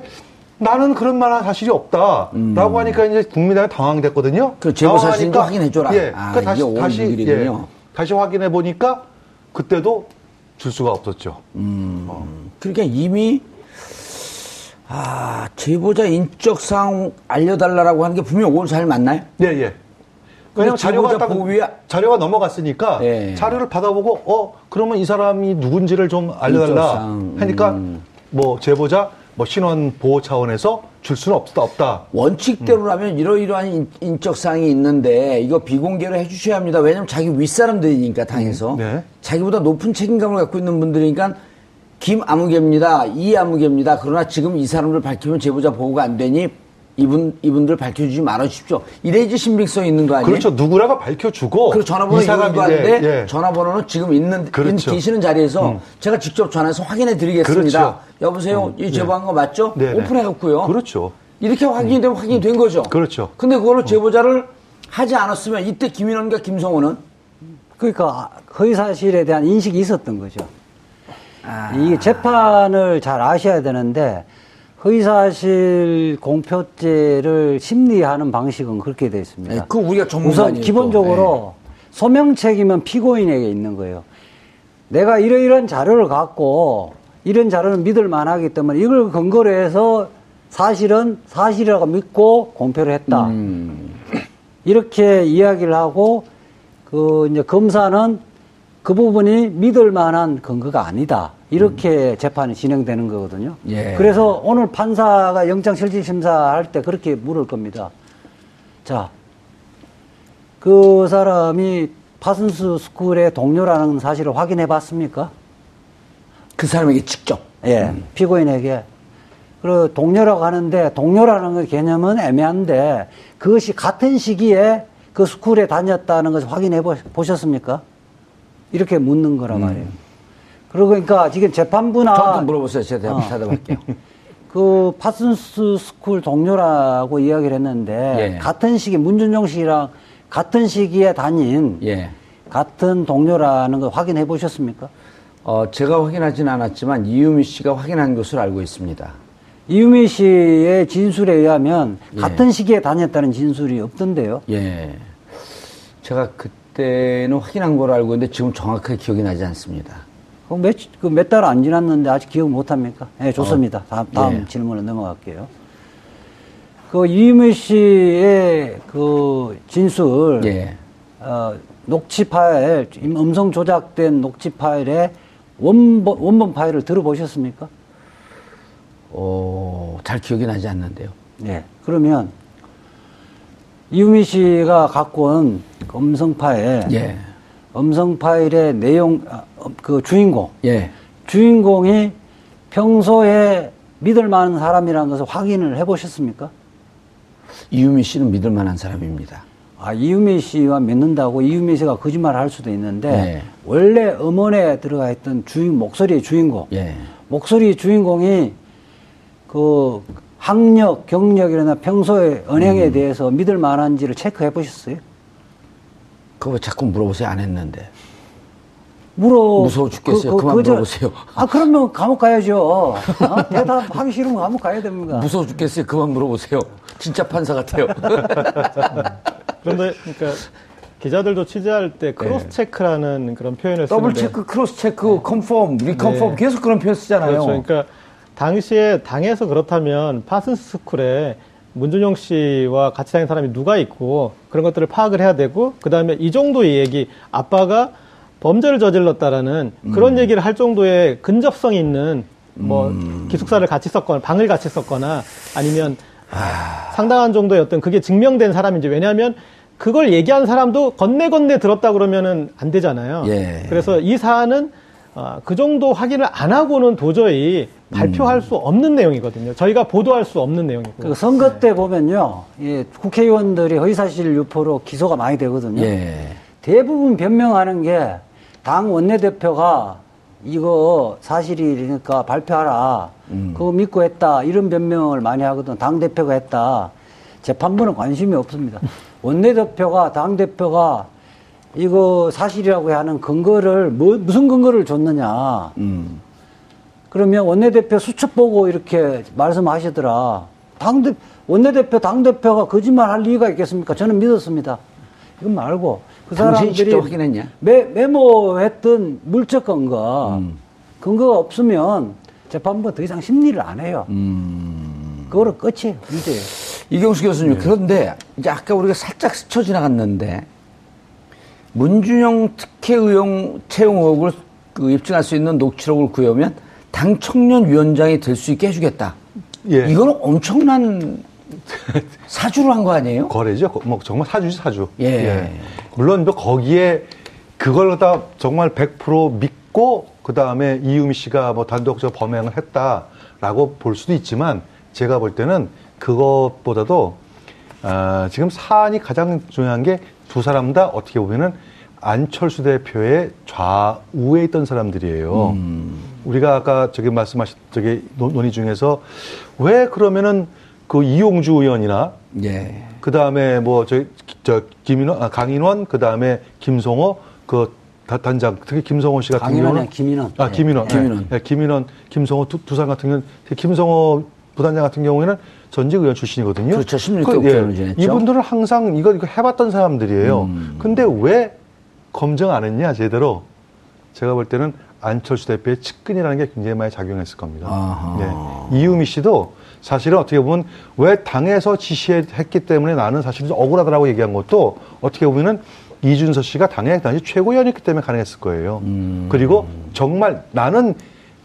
[SPEAKER 5] 나는 그런 만한 사실이 없다라고 하니까 이제 국민당이 당황됐거든요.
[SPEAKER 1] 음. 그 제보 사실인지
[SPEAKER 5] 당황하니까
[SPEAKER 1] 확인해 줘라.
[SPEAKER 5] 예,
[SPEAKER 1] 아,
[SPEAKER 5] 그 다시
[SPEAKER 1] 이게 5월
[SPEAKER 5] 다시
[SPEAKER 1] 6일이군요.
[SPEAKER 5] 예, 다시 확인해 보니까 그때도 줄 수가 없었죠.
[SPEAKER 1] 그러니까 이미 아 제보자 인적 사항 알려달라고 하는 게 분명 5월 4일 맞나요?
[SPEAKER 5] 예, 예. 왜냐면 자료가 딱
[SPEAKER 1] 보호위에-
[SPEAKER 5] 자료가 넘어갔으니까
[SPEAKER 1] 예.
[SPEAKER 5] 자료를 받아보고 어 그러면 이 사람이 누군지를 좀 알려달라
[SPEAKER 1] 인적사항,
[SPEAKER 5] 하니까
[SPEAKER 1] 음.
[SPEAKER 5] 뭐 제보자 뭐 신원 보호 차원에서 줄 수는 없다 없다.
[SPEAKER 1] 원칙대로라면 이러이러한 인- 인적 사항이 있는데 이거 비공개로 해주셔야 합니다. 왜냐면 자기 윗사람들이니까 당에서
[SPEAKER 5] 네.
[SPEAKER 1] 자기보다 높은 책임감을 갖고 있는 분들이니까 김 아무개입니다. 이 아무개입니다. 그러나 지금 이 사람을 밝히면 제보자 보호가 안 되니 이분 이분들 밝혀주지 말아 주십시오. 이래야지 신빙성 있는 거 아니에요?
[SPEAKER 5] 그렇죠. 누구라가 밝혀주고
[SPEAKER 1] 그리고 전화번호
[SPEAKER 5] 이
[SPEAKER 1] 이거도
[SPEAKER 5] 사람인데
[SPEAKER 1] 하는데
[SPEAKER 5] 예.
[SPEAKER 1] 전화번호는 지금 있는
[SPEAKER 5] 그렇죠.
[SPEAKER 1] 인- 계시는 자리에서 제가 직접 전화해서 확인해 드리겠습니다.
[SPEAKER 5] 그렇죠.
[SPEAKER 1] 여보세요, 이 제보한 거 맞죠?
[SPEAKER 5] 네네.
[SPEAKER 1] 오픈해 갖고요.
[SPEAKER 5] 그렇죠.
[SPEAKER 1] 이렇게 확인이 되면 확인이 된 거죠.
[SPEAKER 5] 그렇죠.
[SPEAKER 1] 근데 그거를 제보자를 하지 않았으면 이때 김인원과 김성호는
[SPEAKER 4] 그러니까 허위 사실에 대한 인식이 있었던 거죠.
[SPEAKER 1] 아.
[SPEAKER 4] 이게 재판을 잘 아셔야 되는데 허위 사실 공표죄를 심리하는 방식은 그렇게 되어 있습니다.
[SPEAKER 1] 네, 그 우리가 전문가
[SPEAKER 4] 우선 기본적으로 소명 책임은 피고인에게 있는 거예요. 내가 이러이런 자료를 갖고 이런 자료는 믿을 만하기 때문에 이걸 근거로 해서 사실은 사실이라고 믿고 공표를 했다.
[SPEAKER 1] 음.
[SPEAKER 4] 이렇게 이야기를 하고 그 이제 검사는 그 부분이 믿을 만한 근거가 아니다. 이렇게 재판이 진행되는 거거든요.
[SPEAKER 1] 예.
[SPEAKER 4] 그래서 오늘 판사가 영장 실질 심사할 때 그렇게 물을 겁니다. 자, 그 사람이 파슨스 스쿨의 동료라는 사실을 확인해 봤습니까?
[SPEAKER 1] 그 사람에게 직접
[SPEAKER 4] 예, 피고인에게. 그리고 동료라고 하는데 동료라는 그 개념은 애매한데 그것이 같은 시기에 그 school에 다녔다는 것을 확인해 보- 보셨습니까? 이렇게 묻는 거란 말이에요. 그러고 그러니까 지금 재판부나
[SPEAKER 1] 저한테 물어보세요. 제가
[SPEAKER 4] 어.
[SPEAKER 1] 대답할게요. (laughs)
[SPEAKER 4] 그 파슨스 스쿨 동료라고 이야기를 했는데
[SPEAKER 1] 예.
[SPEAKER 4] 같은 시기 문준용 씨랑 같은 시기에 다닌
[SPEAKER 1] 예.
[SPEAKER 4] 같은 동료라는 걸 확인해 보셨습니까?
[SPEAKER 1] 어, 제가 확인하진 않았지만 이유미 씨가 확인한 것으로 알고 있습니다.
[SPEAKER 4] 이유미 씨의 진술에 의하면
[SPEAKER 1] 예.
[SPEAKER 4] 같은 시기에 다녔다는 진술이 없던데요.
[SPEAKER 1] 예. 제가 그때는 확인한 걸로 알고 있는데 지금 정확하게 기억이 나지 않습니다.
[SPEAKER 4] 그 몇, 그몇달안 지났는데 아직 기억 못 합니까? 예, 좋습니다. 다음, 다음
[SPEAKER 1] 예.
[SPEAKER 4] 질문으로 넘어갈게요. 그 이유미 씨의 그 진술,
[SPEAKER 1] 예.
[SPEAKER 4] 어, 녹취 파일, 음성 조작된 녹취 파일의 원본, 원본 파일을 들어보셨습니까?
[SPEAKER 1] 어, 잘 기억이 나지 않는데요.
[SPEAKER 4] 예. 그러면 이유미 씨가 갖고 온 음성 파일,
[SPEAKER 1] 예.
[SPEAKER 4] 음성 파일의 내용, 아, 어, 그 주인공,
[SPEAKER 1] 예.
[SPEAKER 4] 주인공이 평소에 믿을 만한 사람이라는 것을 확인을 해 보셨습니까?
[SPEAKER 1] 이유미 씨는 믿을 만한 사람입니다.
[SPEAKER 4] 아, 이유미 씨와 믿는다고 이유미 씨가 거짓말을 할 수도 있는데,
[SPEAKER 1] 네.
[SPEAKER 4] 원래 음원에 들어가 있던 주인, 목소리의 주인공,
[SPEAKER 1] 예.
[SPEAKER 4] 목소리 주인공이 그 학력, 경력이나 평소의 언행에
[SPEAKER 1] 음.
[SPEAKER 4] 대해서 믿을 만한지를 체크해 보셨어요?
[SPEAKER 1] 그거 왜 자꾸 물어보세요. 안 했는데.
[SPEAKER 4] 물어.
[SPEAKER 1] 무서워 죽겠어요. 그만
[SPEAKER 4] 그저-
[SPEAKER 1] 물어보세요.
[SPEAKER 4] 아, 그러면 감옥 가야죠. 어? (laughs) 대답하기 싫으면 감옥 가야 됩니다.
[SPEAKER 1] 무서워 죽겠어요. 그만 물어보세요. 진짜 판사 같아요. (laughs)
[SPEAKER 3] 그런데 그러니까 기자들도 취재할 때 cross check라는 그런 표현을 쓰는데
[SPEAKER 1] double check, cross check, confirm, reconfirm
[SPEAKER 3] 네.
[SPEAKER 1] 계속 그런 표현 쓰잖아요.
[SPEAKER 3] 그렇죠. 그러니까 당시에 당에서 그렇다면 파슨스 스쿨에 문준용 씨와 같이 다닌 사람이 누가 있고 그런 것들을 파악을 해야 되고 그 다음에 이 정도의 얘기 아빠가 범죄를 저질렀다라는
[SPEAKER 1] 음.
[SPEAKER 3] 그런 얘기를 할 정도의 근접성 있는 뭐
[SPEAKER 1] 음.
[SPEAKER 3] 기숙사를 같이 썼거나 방을 같이 썼거나 아니면
[SPEAKER 1] 아.
[SPEAKER 3] 상당한 정도의 어떤 그게 증명된 사람인지 왜냐하면 그걸 얘기한 사람도 건네 건네 들었다 그러면은 안 되잖아요.
[SPEAKER 1] 예.
[SPEAKER 3] 그래서 이 사안은 아, 그 정도 확인을 안 하고는 도저히 발표할 수 없는 내용이거든요. 저희가 보도할 수 없는 내용이고.
[SPEAKER 4] 그 선거 때 보면요, 예, 국회의원들이 허위사실 유포로 기소가 많이 되거든요.
[SPEAKER 1] 예.
[SPEAKER 4] 대부분 변명하는 게 당 원내대표가 이거 사실이니까 발표하라. 그거 믿고 했다. 이런 변명을 많이 하거든. 당대표가 했다. 재판부는 관심이 없습니다. (laughs) 원내대표가, 당대표가 이거 사실이라고 하는 근거를, 뭐, 무슨 근거를 줬느냐.
[SPEAKER 1] 음.
[SPEAKER 4] 그러면 원내대표 수첩 보고 이렇게 말씀하시더라. 당대, 원내대표, 당대표가 거짓말 할 이유가 있겠습니까? 저는 믿었습니다. 이건 말고. 그 사람들이
[SPEAKER 1] 확인했냐?
[SPEAKER 4] 메, 메모했던 물적 근거,
[SPEAKER 1] 음.
[SPEAKER 4] 근거가 없으면 재판부가 더 이상 심리를 안 해요.
[SPEAKER 1] 음.
[SPEAKER 4] 그거로 끝이에요. 문제예요.
[SPEAKER 1] 이경수 교수님, 그런데 이제 아까 우리가 살짝 스쳐 지나갔는데 문준영 특혜 의용 채용 의혹을 그 입증할 수 있는 녹취록을 구해오면 당 청년 위원장이 될 수 있게 해주겠다.
[SPEAKER 5] 예.
[SPEAKER 1] 이거는 엄청난 (laughs) 사주를 한거 아니에요?
[SPEAKER 5] 거래죠. 거- 뭐 정말 사주지 사주.
[SPEAKER 1] 예.
[SPEAKER 5] 물론 뭐 거기에 그걸 다 정말 100% 믿고 그 다음에 이유미 씨가 뭐 단독 적 범행을 했다라고 볼 수도 있지만 제가 볼 때는 그것보다도 아, 지금 사안이 가장 중요한 게 두 사람 다 어떻게 보면은 안철수 대표의 좌우에 있던 사람들이에요. 우리가 아까 저기 말씀하신 저기 논- 논의 중에서 왜 그러면은 그 이용주 의원이나
[SPEAKER 1] 예.
[SPEAKER 5] 그 다음에 뭐, 저, 저, 김인원, 아, 강인원, 그 다음에 김성호, 그 다- 단장, 특히 김성호 씨 같은 경우는.
[SPEAKER 4] 김인원.
[SPEAKER 5] 아, 김인원.
[SPEAKER 1] 네. 김인원.
[SPEAKER 5] 네, 김인원, 김성호 두, 두 사람 같은 경우는, 김성호 부단장 같은 경우에는 전직 의원 출신이거든요.
[SPEAKER 1] 그렇죠. 16대
[SPEAKER 5] 그,
[SPEAKER 1] 지냈죠.
[SPEAKER 5] 이분들은 항상 이거, 이거 해봤던 사람들이에요.
[SPEAKER 1] 음.
[SPEAKER 5] 근데 왜 검증 안 했냐, 제대로? 제가 볼 때는 안철수 대표의 측근이라는 게 굉장히 많이 작용했을 겁니다. 네. 이유미 씨도 사실은 어떻게 보면 왜 당에서 지시했기 때문에 나는 사실 좀 억울하다라고 얘기한 것도 어떻게 보면은 이준서 씨가 당의 당시 최고위원이기 때문에 가능했을 거예요.
[SPEAKER 1] 음.
[SPEAKER 5] 그리고 정말 나는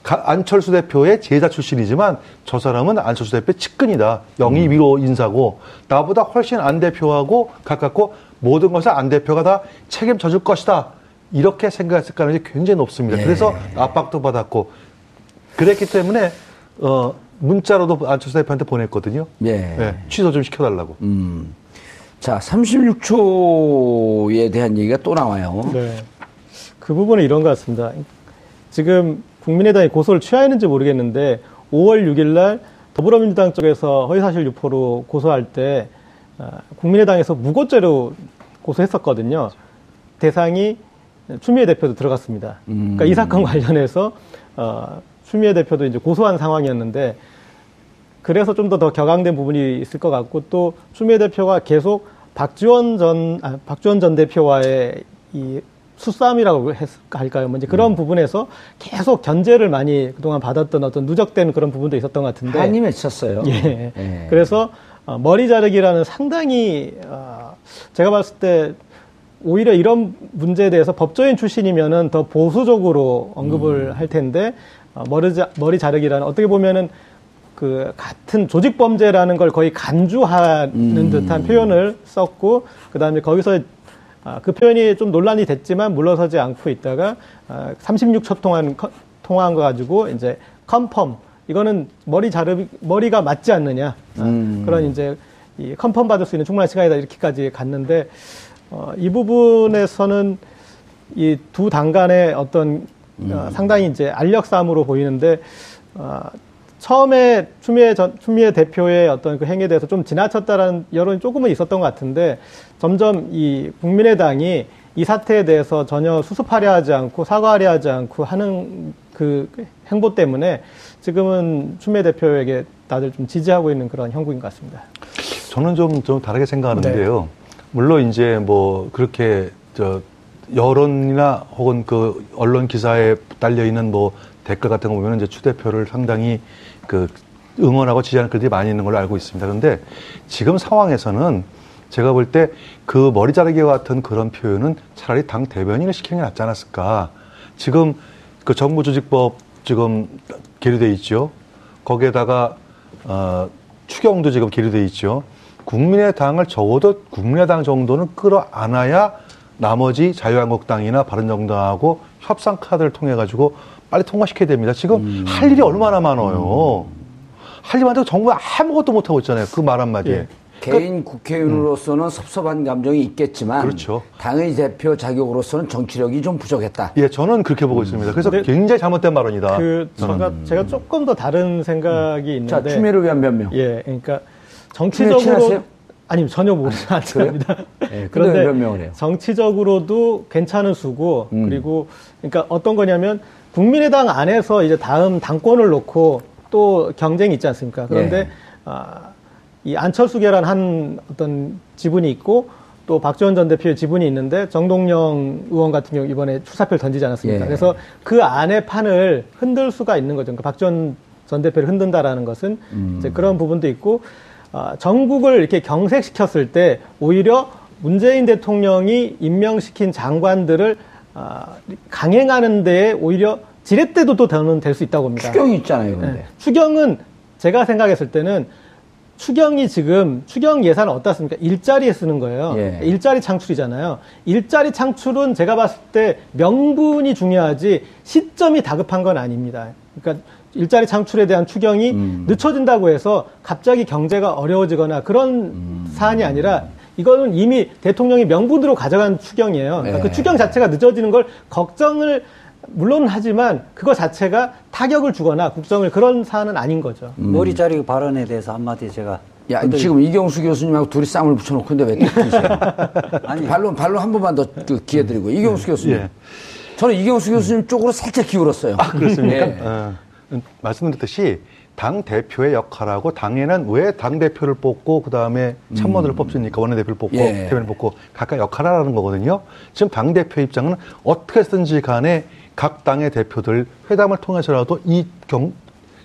[SPEAKER 5] 가- 안철수 대표의 제자 출신이지만 저 사람은 안철수 대표의 측근이다. 영입 위로 인사고 나보다 훨씬 안 대표하고 가깝고 모든 것을 안 대표가 다 책임져 줄 것이다. 이렇게 생각했을 가능성이 굉장히 높습니다.
[SPEAKER 1] 예.
[SPEAKER 5] 그래서 압박도 받았고 그랬기 때문에 어 문자로도 안철수 대표한테 보냈거든요.
[SPEAKER 1] 예.
[SPEAKER 5] 예, 취소 좀 시켜달라고.
[SPEAKER 1] 음. 자, 36초에 대한 얘기가 또 나와요.
[SPEAKER 3] 네. 그 부분은 이런 것 같습니다. 지금 국민의당이 고소를 취하했는지 모르겠는데 5월 6일 날 더불어민주당 쪽에서 허위사실 유포로 고소할 때 아, 국민의당에서 무고죄로 고소했었거든요. 대상이 추미애 대표도 들어갔습니다. 그러니까 이 사건 관련해서 어, 추미애 대표도 이제 고소한 상황이었는데 그래서 좀 더 더 격앙된 부분이 있을 것 같고 또 추미애 대표가 계속 박지원 전 아, 박지원 전 대표와의 이 수싸움이라고 했, 할까요? 뭐 이제 그런 부분에서 계속 견제를 많이 그동안 받았던 어떤 누적된 그런 부분도 있었던 것 같은데.
[SPEAKER 1] 한이 맺혔어요.
[SPEAKER 3] 예.
[SPEAKER 1] 예.
[SPEAKER 3] 그래서 어, 머리 자르기라는 상당히 어, 제가 봤을 때 오히려 이런 문제에 대해서 법조인 출신이면은 더 보수적으로 언급을 할 텐데 어, 머리, 자, 머리 자르기라는 어떻게 보면은 그 같은 조직 범죄라는 걸 거의 간주하는 듯한 표현을 썼고 그다음에 거기서 아, 그 표현이 좀 논란이 됐지만 물러서지 않고 있다가 아, 36초 통한 커- 통화한 거 가지고 이제 컨펌 이거는 머리 자르 머리가 맞지 않느냐. 아, 그런 이제 이 컨펌 받을 수 있는 충분한 시간이다 이렇게까지 갔는데 어, 이 부분에서는 이 두 당 간의 어떤 어, 상당히 이제 알력 싸움으로 보이는데 어, 처음에 추미애 전, 추미애 대표의 어떤 그 행위에 대해서 좀 지나쳤다라는 여론이 조금은 있었던 것 같은데 점점 이 국민의당이 이 사태에 대해서 전혀 수습하려 하지 않고 사과하려 하지 않고 하는 그 행보 때문에 지금은 추미애 대표에게 다들 좀 지지하고 있는 그런 형국인 것 같습니다.
[SPEAKER 5] 저는 좀, 좀 다르게 생각하는데요. 물론 이제 뭐 그렇게 저 여론이나 혹은 그 언론 기사에 달려 있는 뭐 댓글 같은 거 보면 이제 추 대표를 상당히 그 응원하고 지지하는 글들이 많이 있는 걸로 알고 있습니다. 그런데 지금 상황에서는 제가 볼 때 그 머리 자르기 같은 그런 표현은 차라리 당 대변인을 시키는 게 낫지 않았을까. 지금 그 정부조직법 지금 계류돼 있죠. 거기에다가 어, 추경도 지금 계류돼 있죠. 국민의당을 적어도 국민의당 정도는 끌어안아야 나머지 자유한국당이나 바른정당하고 협상 카드를 통해 가지고 빨리 통과시켜야 됩니다. 지금 할 일이 얼마나 많아요. 할일 많다고 정부가 아무것도 못 하고 있잖아요. 그 말 한마디에.
[SPEAKER 3] 예.
[SPEAKER 1] 개인 국회의원으로서는 섭섭한 감정이 있겠지만
[SPEAKER 5] 그렇죠.
[SPEAKER 1] 당의 대표 자격으로서는 정치력이 좀 부족했다.
[SPEAKER 5] 예, 저는 그렇게 보고 있습니다. 그래서
[SPEAKER 3] 근데
[SPEAKER 5] 굉장히 잘못된 발언이다.
[SPEAKER 3] 그 제가 제가 조금 더 다른 생각이
[SPEAKER 1] 자,
[SPEAKER 3] 있는데
[SPEAKER 1] 추미애를 위한 변명.
[SPEAKER 3] 예, 그러니까 정치적으로? 아니 전혀 모르지 않습니다. (laughs)
[SPEAKER 1] 예, 근데 왜 변명을 해요?
[SPEAKER 3] 정치적으로도 괜찮은 수고
[SPEAKER 1] 음.
[SPEAKER 3] 그리고 그러니까 어떤 거냐면 국민의당 안에서 이제 다음 당권을 놓고 또 경쟁이 있지 않습니까? 그런데
[SPEAKER 1] 예.
[SPEAKER 3] 아, 이 안철수계란 한 어떤 지분이 있고 또 박지원 전 대표의 지분이 있는데 정동영 의원 같은 경우 이번에 출사표를 던지지 않았습니까?
[SPEAKER 1] 예.
[SPEAKER 3] 그래서 그 안에 판을 흔들 수가 있는 거죠. 그러니까 박지원 전 대표를 흔든다라는 것은
[SPEAKER 1] 음.
[SPEAKER 3] 이제 그런 부분도 있고 아, 전국을 이렇게 경색시켰을 때 오히려 문재인 대통령이 임명시킨 장관들을 아, 강행하는 데에 오히려 지렛대도 또 더는 될 수 있다고 봅니다.
[SPEAKER 1] 추경이 있잖아요, 근데.
[SPEAKER 3] 네. 추경은 제가 생각했을 때는 추경이 지금 추경 예산은 어떻습니까? 일자리에 쓰는 거예요.
[SPEAKER 1] 예.
[SPEAKER 3] 일자리 창출이잖아요. 일자리 창출은 제가 봤을 때 명분이 중요하지 시점이 다급한 건 아닙니다. 그러니까 일자리 창출에 대한 추경이
[SPEAKER 1] 음.
[SPEAKER 3] 늦춰진다고 해서 갑자기 경제가 어려워지거나 그런
[SPEAKER 1] 음.
[SPEAKER 3] 사안이 아니라 이거는 이미 대통령이 명분으로 가져간 추경이에요. 그러니까
[SPEAKER 1] 예.
[SPEAKER 3] 그 추경 자체가 늦어지는 걸 걱정을 물론 하지만 그거 자체가 타격을 주거나 국정을 그런 사안은 아닌 거죠.
[SPEAKER 4] 머리 자르기 발언에 대해서 한마디 제가
[SPEAKER 1] 야, 지금 이경수 교수님하고 둘이 쌍을 붙여놓고 있는데 왜 뜨세요? (laughs)
[SPEAKER 4] 아니
[SPEAKER 1] 반론, 반론 한 번만 더그 기회 드리고. 이경수 교수님.
[SPEAKER 5] 예.
[SPEAKER 1] 저는 이경수 교수님 쪽으로 살짝 기울었어요. 아,
[SPEAKER 5] 그렇습니까?
[SPEAKER 1] 예.
[SPEAKER 5] 어, 음, 말씀드렸듯이 당 대표의 역할하고 당에는 왜 당 대표를 뽑고 그 다음에 참모들을 뽑습니까? 원내 대표를 뽑고
[SPEAKER 1] 예.
[SPEAKER 5] 대변을 뽑고 각각 역할을 하라는 거거든요. 지금 당 대표 입장은 어떻게 든지 간에 각 당의 대표들 회담을 통해서라도 이 경,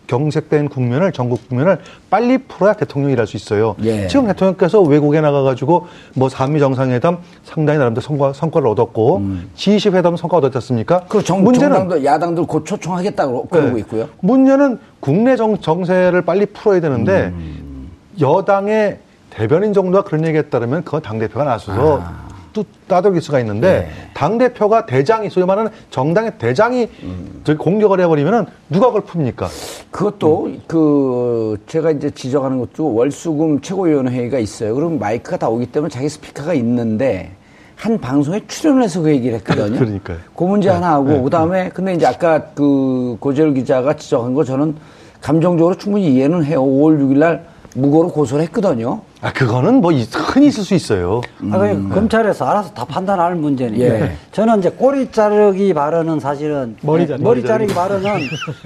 [SPEAKER 5] 경색된 국면을 전국 국면을 빨리 풀어야 대통령이 일할 수 있어요.
[SPEAKER 1] 예.
[SPEAKER 5] 지금 대통령께서 외국에 나가가지고 뭐 한미 정상회담 상당히 나름대로 성과, 성과를 얻었고 G20 회담 성과 얻었지 않습니까?
[SPEAKER 1] 음. 그 정,
[SPEAKER 5] 문제는
[SPEAKER 1] 정당도 야당들 곧 초청하겠다고 그러고
[SPEAKER 5] 네.
[SPEAKER 1] 있고요.
[SPEAKER 5] 문제는 국내 정, 정세를 빨리 풀어야 되는데
[SPEAKER 1] 음.
[SPEAKER 5] 여당의 대변인 정도가 그런 얘기 했다면 그건 당대표가 나서서
[SPEAKER 1] 아.
[SPEAKER 5] 또 따돌릴 수가 있는데
[SPEAKER 1] 네.
[SPEAKER 5] 당 대표가 대장이 소위 말하는 정당의 대장이
[SPEAKER 1] 음.
[SPEAKER 5] 저기 공격을 해버리면은 누가 그걸 풉니까?
[SPEAKER 1] 그것도 그 제가 이제 지적하는 것도 월수금 최고위원회의가 있어요. 그럼 마이크가 다 오기 때문에 자기 스피커가 있는데 한 방송에 출연을 해서 그 얘기를 했거든요. (laughs)
[SPEAKER 5] 그러니까요.
[SPEAKER 1] 그 문제
[SPEAKER 5] 네,
[SPEAKER 1] 하나 하고 그다음에 근데 이제 아까 그 고재열 기자가 지적한 거 저는 감정적으로 충분히 이해는 해요. 5월 6일 날 무고로 고소를 했거든요.
[SPEAKER 5] 아 그거는 뭐 이- 흔히 있을 수 있어요.
[SPEAKER 4] 아, 그 검찰에서 알아서 다 판단할 문제니까.
[SPEAKER 1] 예.
[SPEAKER 4] 저는 이제 꼬리 자르기 발언은 사실은
[SPEAKER 3] 머리 자르기.
[SPEAKER 4] 머리 자르기 발언은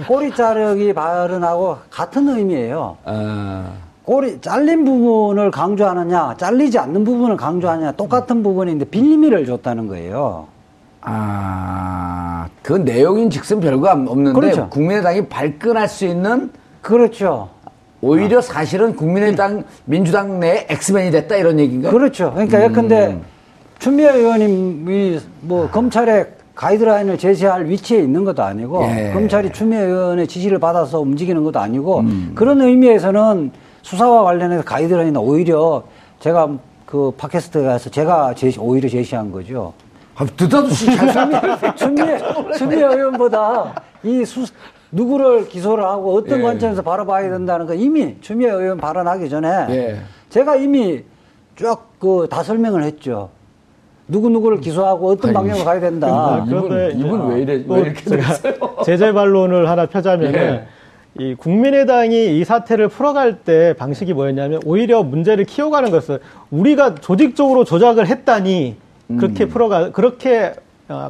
[SPEAKER 4] 꼬리 자르기 발언하고 같은 의미예요.
[SPEAKER 1] 아,
[SPEAKER 4] 꼬리 잘린 부분을 강조하느냐, 잘리지 않는 부분을 강조하느냐 똑같은 부분인데 빌미를 줬다는 거예요.
[SPEAKER 1] 아, 그 내용인 즉슨 별거 없는데
[SPEAKER 4] 그렇죠.
[SPEAKER 1] 국민의당이 발끈할 수 있는
[SPEAKER 4] 그렇죠.
[SPEAKER 1] 오히려 사실은 국민의당 민주당 내 엑스맨이 됐다 이런 얘기인가요?
[SPEAKER 4] 그렇죠. 그러니까 예컨대 추미애 의원님이 뭐 검찰에 가이드라인을 제시할 위치에 있는 것도 아니고
[SPEAKER 1] 예.
[SPEAKER 4] 검찰이 추미애 의원의 지시를 받아서 움직이는 것도 아니고 그런 의미에서는 수사와 관련해서 가이드라인은 오히려 제가 그 팟캐스트에 가서 제가 제시, 오히려 제시한 거죠.
[SPEAKER 1] 아, 살면
[SPEAKER 4] 추미애, 추미애 의원보다 이 수, 누구를 기소를 하고 어떤
[SPEAKER 1] 예.
[SPEAKER 4] 관점에서 바라봐야 된다는 거 이미 추미애 의원 발언하기 전에
[SPEAKER 1] 예.
[SPEAKER 4] 제가 이미 쭉 그 다 설명을 했죠. 누구 누구를 기소하고 어떤 방향으로 가야 된다.
[SPEAKER 3] 아, 그런데
[SPEAKER 1] 이분, 이분 왜 이래, 또왜 이렇게
[SPEAKER 3] 제가
[SPEAKER 1] 됐어요? (laughs)
[SPEAKER 3] 제재 반론을 하나 펴자면
[SPEAKER 1] 예.
[SPEAKER 3] 은이 국민의당이 이 사태를 풀어갈 때 방식이 뭐였냐면 오히려 문제를 키워가는 것을 우리가 조직적으로 조작을 했다니 그렇게 풀어가 그렇게 어,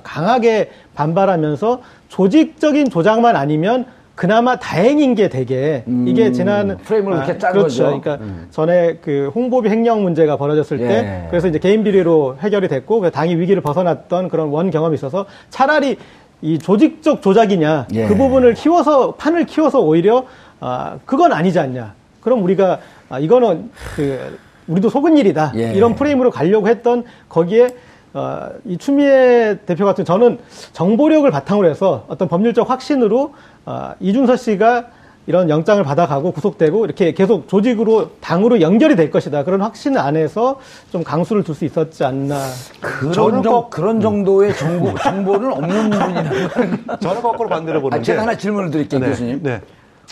[SPEAKER 3] 강하게 반발하면서 조직적인 조작만 아니면 그나마 다행인 게 되게 이게 지난
[SPEAKER 1] 음, 프레임을 이렇게 짠
[SPEAKER 3] 그렇죠.
[SPEAKER 1] 거죠.
[SPEAKER 3] 그러니까 전에 그 홍보비 횡령 문제가 벌어졌을
[SPEAKER 1] 예.
[SPEAKER 3] 때 그래서 이제 개인 비리로 해결이 됐고 그 당이 위기를 벗어났던 그런 원 경험이 있어서 차라리 이 조직적 조작이냐
[SPEAKER 1] 예.
[SPEAKER 3] 그 부분을 키워서 판을 키워서 오히려 아 그건 아니지 않냐. 그럼 우리가 아 이거는 그 우리도 속은 일이다.
[SPEAKER 1] 예.
[SPEAKER 3] 이런 프레임으로 가려고 했던 거기에 어, 이 추미애 대표 같은 저는 정보력을 바탕으로 해서 어떤 법률적 확신으로 어, 이준서 씨가 이런 영장을 받아가고 구속되고 이렇게 계속 조직으로 당으로 연결이 될 것이다 그런 확신 안에서 좀 강수를 둘 수 있었지 않나
[SPEAKER 1] 그런, 정,
[SPEAKER 5] 꼭-
[SPEAKER 1] 그런 정도의 정보, 정보는 없는 거예요. (laughs)
[SPEAKER 5] 저는 거꾸로 반대로 보는데.
[SPEAKER 1] 아, 제가 하나 질문을 드릴게요,
[SPEAKER 5] 네,
[SPEAKER 1] 교수님.
[SPEAKER 5] 네.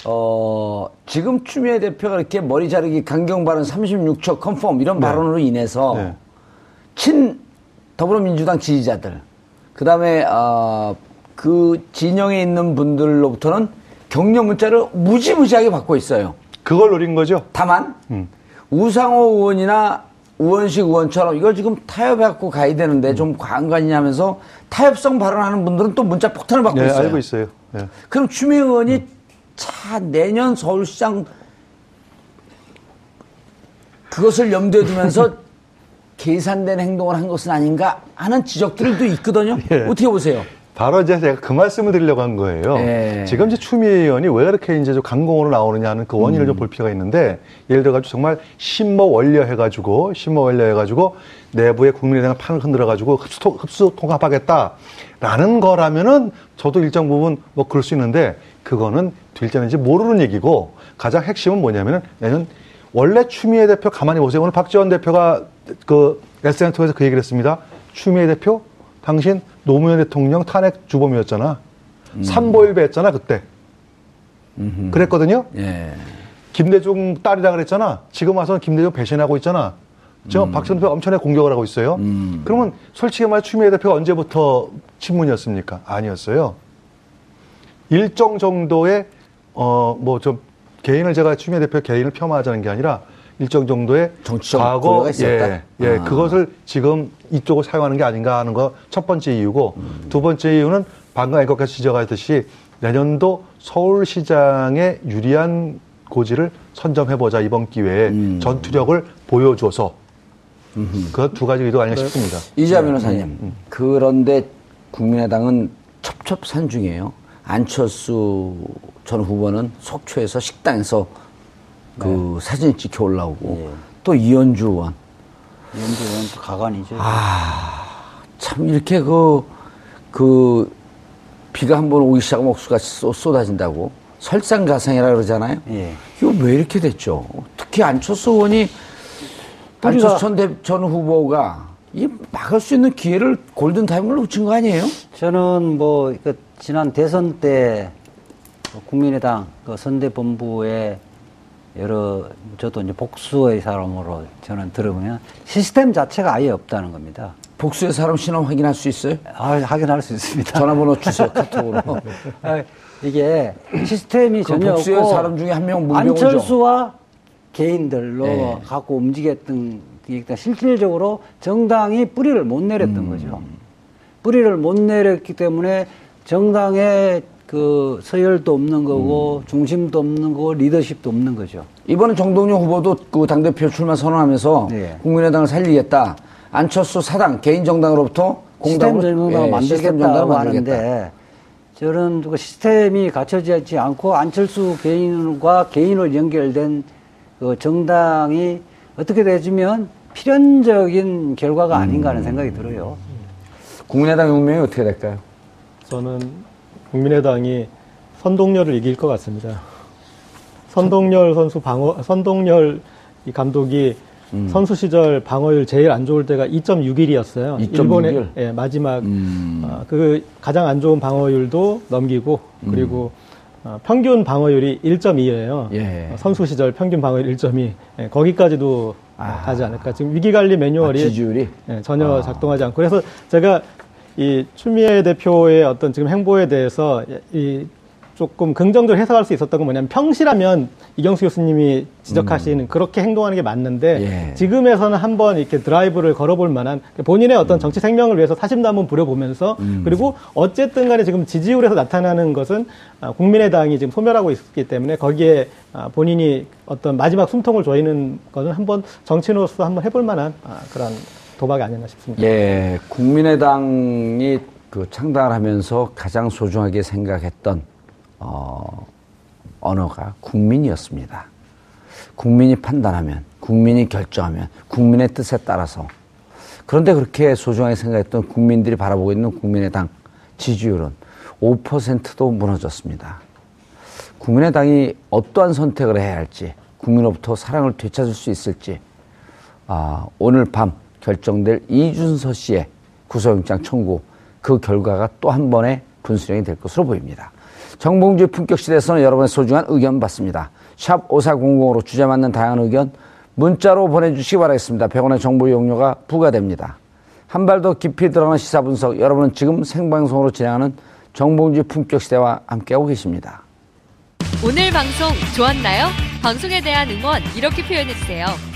[SPEAKER 1] 어, 지금 추미애 대표가 이렇게 머리 자르기 강경 발언 36초 컨펌 이런 발언으로 인해서
[SPEAKER 5] 네.
[SPEAKER 1] 친 더불어민주당 지지자들, 그 다음에, 어, 그 진영에 있는 분들로부터는 격려 문자를 무지무지하게 받고 있어요.
[SPEAKER 5] 그걸 노린 거죠.
[SPEAKER 1] 다만,
[SPEAKER 5] 음.
[SPEAKER 1] 우상호 의원이나 우원식 의원처럼 이걸 지금 타협해갖고 가야 되는데 좀 과한 거 아니냐 하면서 타협성 발언하는 분들은 또 문자 폭탄을 받고
[SPEAKER 5] 네,
[SPEAKER 1] 있어요.
[SPEAKER 5] 알고 있어요. 네.
[SPEAKER 1] 그럼 추미애 의원이 차 내년 서울시장 그것을 염두에 두면서 (laughs) 계산된 행동을 한 것은 아닌가 하는 지적들도 있거든요. (laughs)
[SPEAKER 5] 예.
[SPEAKER 1] 어떻게 보세요?
[SPEAKER 5] 바로 이제 제가 그 말씀을 드리려고 한 거예요.
[SPEAKER 1] 예.
[SPEAKER 5] 지금 이제 추미애 의원이 왜 그렇게 이제 좀 강공으로 나오느냐 하는 그 원인을 좀볼 필요가 있는데 예를 들어가지고 정말 신모 원려 해가지고 신모 원려 해가지고 내부의 국민의당을 판을 흔들어가지고 흡수, 통- 흡수 통합하겠다라는 거라면은 저도 일정 부분 뭐 그럴 수 있는데 그거는 될지는지 모르는 얘기고 가장 핵심은 뭐냐면은 내년 원래 추미애 대표 가만히 보세요. 오늘 박지원 대표가 그 SN 통해서 그 얘기를 했습니다. 추미애 대표 당신 노무현 대통령 탄핵 주범이었잖아. 삼보일배 했잖아 그때. 그랬거든요.
[SPEAKER 1] 예.
[SPEAKER 5] 김대중 딸이라 그랬잖아. 지금 와서는 김대중 배신하고 있잖아. 지금 박지원 대표 엄청나게 공격을 하고 있어요. 그러면 솔직히 말해 추미애 대표가 언제부터 친문이었습니까? 아니었어요. 일정 정도의 어 뭐 좀 개인을 제가 추미애 대표 개인을 폄하하자는 게 아니라 일정 정도의
[SPEAKER 1] 정치적
[SPEAKER 5] 과거? 예, 예
[SPEAKER 1] 아.
[SPEAKER 5] 그것을 지금 이쪽을 사용하는 게 아닌가 하는 거 첫 번째 이유고 두 번째 이유는 방금 앵커께서 지적하셨듯이 내년도 서울시장에 유리한 고지를 선점해보자 이번 기회에
[SPEAKER 1] 음.
[SPEAKER 5] 전투력을 보여줘서 그 두 가지 의도가 아닌가 싶습니다.
[SPEAKER 1] 이자 변호사님. 그런데 국민의당은 첩첩산중이에요. 안철수 전 후보는 속초에서 식당에서 그 사진 찍혀 올라오고 또 이현주 의원.
[SPEAKER 4] 연주는 또 가관이죠.
[SPEAKER 1] 참 이렇게 그, 그 비가 한 번 오기 시작하면 옥수가 쏟- 쏟아진다고 설상가상이라 그러잖아요.
[SPEAKER 4] 예.
[SPEAKER 1] 이거 왜 이렇게 됐죠? 특히 안철수 의원이 안철수 전, 대- 전 후보가 이 막을 수 있는 기회를 골든 타임을 놓친 거 아니에요?
[SPEAKER 4] 저는 뭐, 그 지난 대선 때 국민의당 그 선대본부에 여러, 저도 이제 복수의 사람으로 저는 들어보면 시스템 자체가 아예 없다는 겁니다.
[SPEAKER 1] 복수의 사람 신원 확인할 수 있어요?
[SPEAKER 4] 아, 확인할 수 있습니다.
[SPEAKER 1] 전화번호 주세요, 카톡으로. (laughs)
[SPEAKER 4] 아, 이게 시스템이
[SPEAKER 1] 그
[SPEAKER 4] 전혀
[SPEAKER 1] 복수의
[SPEAKER 4] 없고
[SPEAKER 1] 사람 중에 한 명은 문병호죠.
[SPEAKER 4] 안철수와 개인들로
[SPEAKER 1] 네.
[SPEAKER 4] 갖고 움직였던 게 실질적으로 정당이 뿌리를 못 내렸던
[SPEAKER 1] 음.
[SPEAKER 4] 거죠. 뿌리를 못 내렸기 때문에 정당의 그 서열도 없는 거고
[SPEAKER 1] 음.
[SPEAKER 4] 중심도 없는 거고 리더십도 없는 거죠.
[SPEAKER 1] 이번에 정동영 후보도 그 당대표 출마 선언하면서
[SPEAKER 4] 네.
[SPEAKER 1] 국민의당을 살리겠다. 안철수 사당 개인 정당으로부터
[SPEAKER 4] 시스템
[SPEAKER 1] 공당으로
[SPEAKER 4] 정당을
[SPEAKER 1] 예, 시스템 정당을
[SPEAKER 4] 만들겠다고
[SPEAKER 1] 만들겠다.
[SPEAKER 4] 하는데 저는 그 시스템이 갖춰져 있지 않고 안철수 개인과 개인을 연결된 그 정당이 어떻게 되지면 필연적인 결과가 아닌가
[SPEAKER 1] 음.
[SPEAKER 4] 하는 생각이 들어요.
[SPEAKER 1] 국민의당 운명이 어떻게 될까요?
[SPEAKER 3] 저는 국민의당이 선동열을 이길 것 같습니다. 선동열 선수 방어, 선동열 이 감독이
[SPEAKER 1] 음.
[SPEAKER 3] 선수 시절 방어율 제일 안 좋을 때가 2.61이었어요.
[SPEAKER 1] 2.61?
[SPEAKER 3] 일본의 예, 마지막
[SPEAKER 1] 음.
[SPEAKER 3] 어, 그 가장 안 좋은 방어율도 넘기고 그리고 어, 평균 방어율이 1.2예요.
[SPEAKER 1] 예.
[SPEAKER 3] 선수 시절 평균 방어율 1.2. 예, 거기까지도 어, 가지 않을까. 지금 위기 관리 매뉴얼이
[SPEAKER 1] 아, 지지율이?
[SPEAKER 3] 예, 전혀 작동하지 않고 그래서 제가 이 추미애 대표의 어떤 지금 행보에 대해서 이 조금 긍정적으로 해석할 수 있었던 건 뭐냐면 평시라면 이경수 교수님이 지적하시는 그렇게 행동하는 게 맞는데
[SPEAKER 1] 음. 예.
[SPEAKER 3] 지금에서는 한번 이렇게 드라이브를 걸어볼 만한 본인의 어떤 정치 생명을 위해서 사심도 한번 부려보면서
[SPEAKER 1] 음.
[SPEAKER 3] 그리고 어쨌든 간에 지금 지지율에서 나타나는 것은 아, 국민의당이 지금 소멸하고 있기 때문에 거기에 아, 본인이 어떤 마지막 숨통을 조이는 거는 한번 정치인으로서 한번 해볼 만한 아, 그런 도박이 아니었나 싶습니다.
[SPEAKER 1] 예, 국민의당이 그 창당을 하면서 가장 소중하게 생각했던 어, 언어가 국민이었습니다. 국민이 판단하면, 국민이 결정하면, 국민의 뜻에 따라서. 그런데 그렇게 소중하게 생각했던 국민들이 바라보고 있는 국민의당 지지율은 5%도 무너졌습니다. 국민의당이 어떠한 선택을 해야 할지, 국민으로부터 사랑을 되찾을 수 있을지, 아, 오늘 밤 결정될 이준서 씨의 구속영장 청구 그 결과가 또 한 번의 분수령이 될 것으로 보입니다. 정봉주의 품격 시대에서는 여러분의 소중한 의견 받습니다. 샵 5400으로 주제 맞는 다양한 의견 문자로 보내주시기 바라겠습니다. 100원의 정보 이용료가 부과됩니다. 한 발 더 깊이 들어가는 시사 분석 여러분은 지금 생방송으로 진행하는 정봉주의 품격 시대와 함께하고 계십니다.
[SPEAKER 6] 오늘 방송 좋았나요? 방송에 대한 응원 이렇게 표현해주세요.